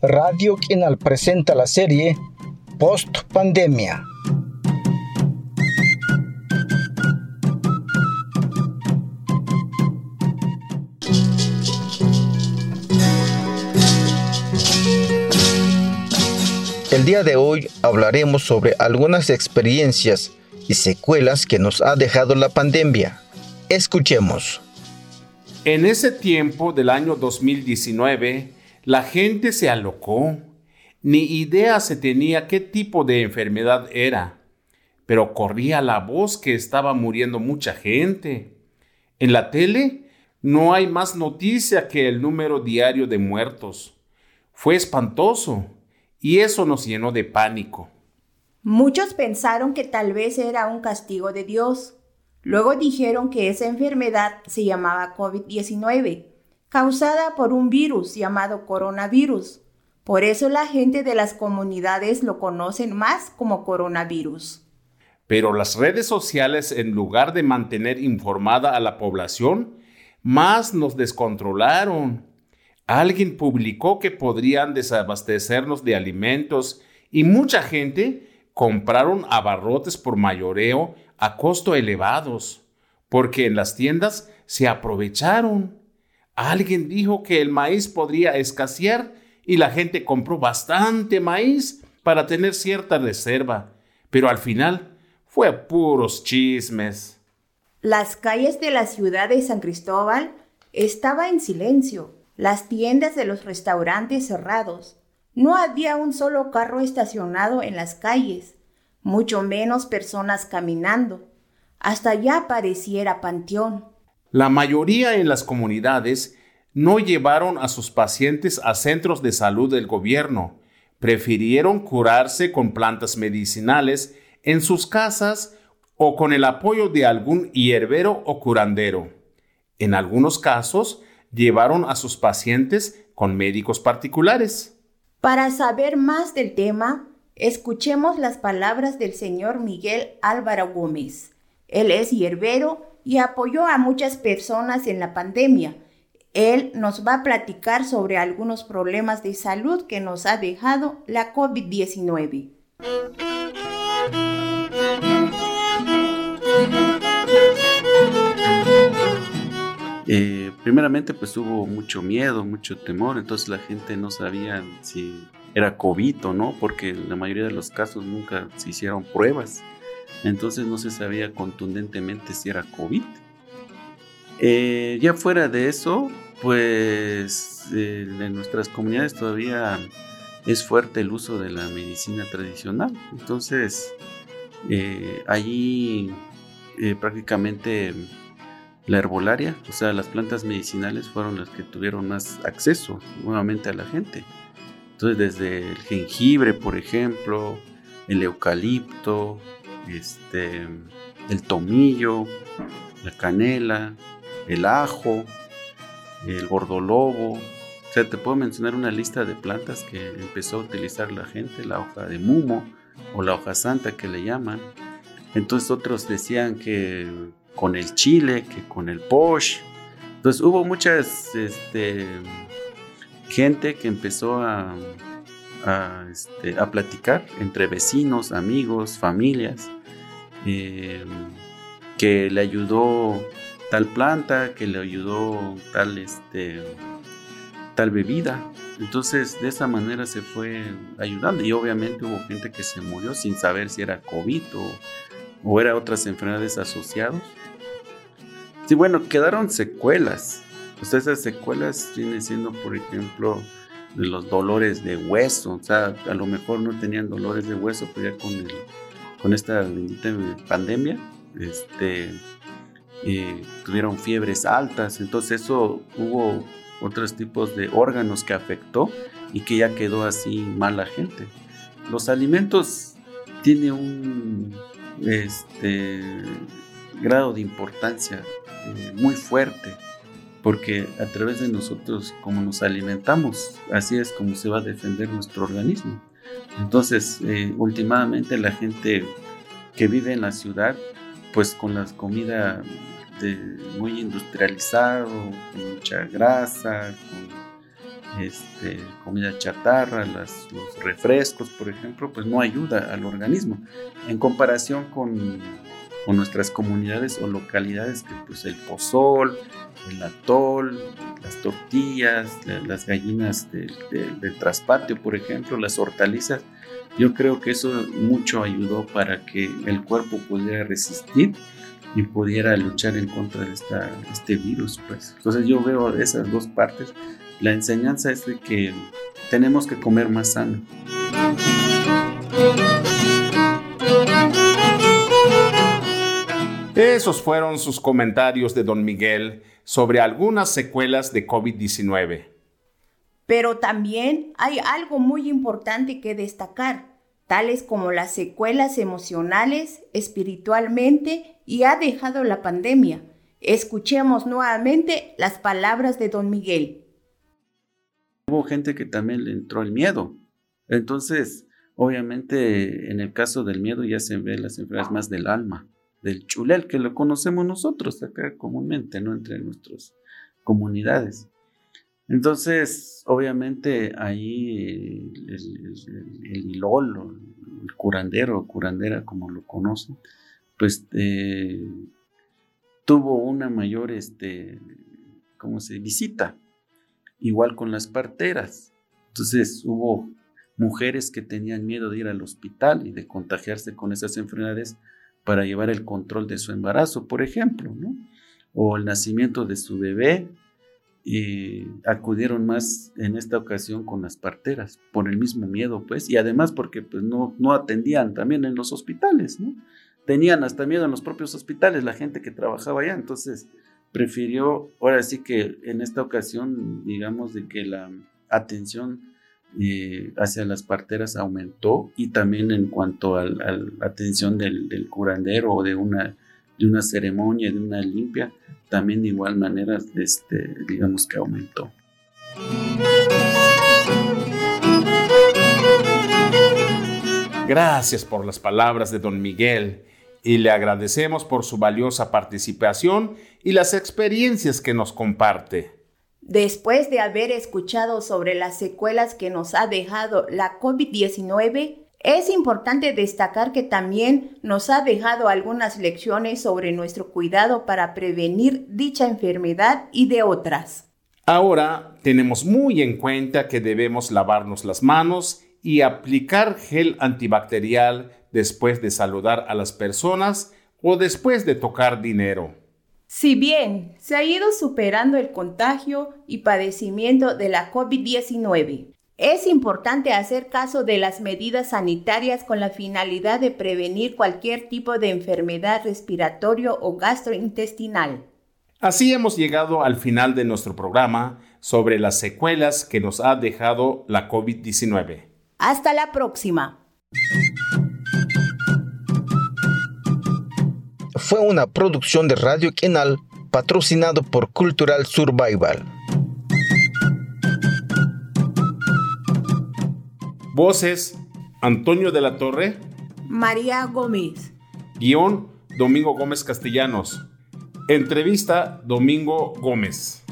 Radio Quinal presenta la serie Post Pandemia. El día de hoy hablaremos sobre algunas experiencias y secuelas que nos ha dejado la pandemia. Escuchemos. En ese tiempo del año 2019, la gente se alocó. Ni idea se tenía qué tipo de enfermedad era, pero corría la voz que estaba muriendo mucha gente. En la tele no hay más noticia que el número diario de muertos. Fue espantoso y eso nos llenó de pánico. Muchos pensaron que tal vez era un castigo de Dios. Luego dijeron que esa enfermedad se llamaba COVID-19 causada por un virus llamado coronavirus. Por eso la gente de las comunidades lo conocen más como coronavirus. Pero las redes sociales, en lugar de mantener informada a la población, más nos descontrolaron. Alguien publicó que podrían desabastecernos de alimentos y mucha gente compraron abarrotes por mayoreo a costo elevados, porque en las tiendas se aprovecharon. Alguien dijo que el maíz podría escasear y la gente compró bastante maíz para tener cierta reserva, pero al final fue puros chismes. Las calles de la ciudad de San Cristóbal estaban en silencio, las tiendas de los restaurantes cerrados. No había un solo carro estacionado en las calles, mucho menos personas caminando. Hasta ya pareciera panteón. La mayoría en las comunidades no llevaron a sus pacientes a centros de salud del gobierno, prefirieron curarse con plantas medicinales en sus casas o con el apoyo de algún hierbero o curandero. En algunos casos, llevaron a sus pacientes con médicos particulares. Para saber más del tema, escuchemos las palabras del señor Miguel Álvaro Gómez. Él es hierbero y apoyó a muchas personas en la pandemia. Él nos va a platicar sobre algunos problemas de salud que nos ha dejado la COVID-19. Eh, primeramente pues hubo mucho miedo, mucho temor, entonces la gente no sabía si era COVID o no, porque la mayoría de los casos nunca se hicieron pruebas entonces no se sabía contundentemente si era COVID. Eh, ya fuera de eso, pues eh, en nuestras comunidades todavía es fuerte el uso de la medicina tradicional. Entonces, eh, allí prácticamente la herbolaria, o sea, las plantas medicinales fueron las que tuvieron más acceso nuevamente a la gente. Entonces, desde el jengibre, por ejemplo, el eucalipto, este, el tomillo, la canela, el ajo, el gordolobo. O sea, te puedo mencionar una lista de plantas que empezó a utilizar la gente, la hoja de mumo o la hoja santa que le llaman. Entonces otros decían que con el chile, que con el posh. Entonces hubo muchas este, gente que empezó este, a platicar entre vecinos, amigos, familias Em, que le ayudó tal planta, que le ayudó tal, este, tal bebida. Entonces de esa manera se fue ayudando y obviamente hubo gente que se murió sin saber si era COVID o, o era otras enfermedades asociadas. Sí, bueno, quedaron secuelas. Pues esas secuelas vienen siendo, por ejemplo, los dolores de hueso. O sea, a lo mejor no tenían dolores de hueso, pero ya con el con esta pandemia, este, tuvieron fiebres altas, entonces eso hubo otros tipos de órganos que afectó y que ya quedó así mal la gente. Los alimentos tienen un este, grado de importancia eh, muy fuerte porque a través de nosotros, como nos alimentamos, así es como se va a defender nuestro organismo. Entonces, eh, últimamente la gente que vive en la ciudad, pues con la comida muy industrializado, con mucha grasa, este, comida chatarra, los refrescos, por ejemplo, pues no ayuda al organismo. En comparación con, con nuestras comunidades o localidades, que pues el pozol, el atol, las tortillas, las gallinas del traspatio, por ejemplo, las hortalizas, yo creo que eso mucho ayudó para que el cuerpo pudiera resistir y pudiera luchar en contra de esta, este virus. Pues. Entonces yo veo esas dos partes. La enseñanza es de que tenemos que comer más sano. Esos fueron sus comentarios de don Miguel sobre algunas secuelas de COVID-19. Pero también hay algo muy importante que destacar, tales como las secuelas emocionales, espiritualmente y ha dejado la pandemia. Escuchemos nuevamente las palabras de don Miguel. Hubo gente que también le entró el miedo. Entonces, obviamente, en el caso del miedo ya se ven las enfermedades más del alma, del chulel, que lo conocemos nosotros acá comúnmente, ¿no? Entre nuestras comunidades. Entonces, obviamente, ahí el, el, el curandero o curandera, como lo conocen, pues eh, tuvo una mayor, este, ¿cómo se visita? Igual con las parteras. Entonces hubo mujeres que tenían miedo de ir al hospital y de contagiarse con esas enfermedades para llevar el control de su embarazo, por ejemplo. O el nacimiento de su bebé, y acudieron más en esta ocasión con las parteras, por el mismo miedo, pues, y además porque pues, no, no atendían también en los hospitales, tenían hasta miedo en los propios hospitales, la gente que trabajaba allá, entonces prefirió, ahora sí que en esta ocasión, digamos, de que la atención hacia las parteras aumentó y también en cuanto a la atención del, curandero o de una, de una ceremonia, de una limpia, también de igual manera, este, digamos que aumentó. Gracias por las palabras de don Miguel y le agradecemos por su valiosa participación y las experiencias que nos comparte. Después de haber escuchado sobre las secuelas que nos ha dejado la COVID-19, es importante destacar que también nos ha dejado algunas lecciones sobre nuestro cuidado para prevenir dicha enfermedad y de otras. Ahora tenemos muy en cuenta que debemos lavarnos las manos y aplicar gel antibacterial después de saludar a las personas o después de tocar dinero. Si bien se ha ido superando el contagio y padecimiento de la COVID-19, es importante hacer caso de las medidas sanitarias con la finalidad de prevenir cualquier tipo de enfermedad respiratorio o gastrointestinal. Así hemos llegado al final de nuestro programa sobre las secuelas que nos ha dejado la COVID-19. Hasta la próxima. Fue una producción de Radio Quenal patrocinado por Cultural Survival. Voces: Antonio de la Torre, María Gómez. Guión: Domingo Gómez Castellanos. Entrevista: Domingo Gómez.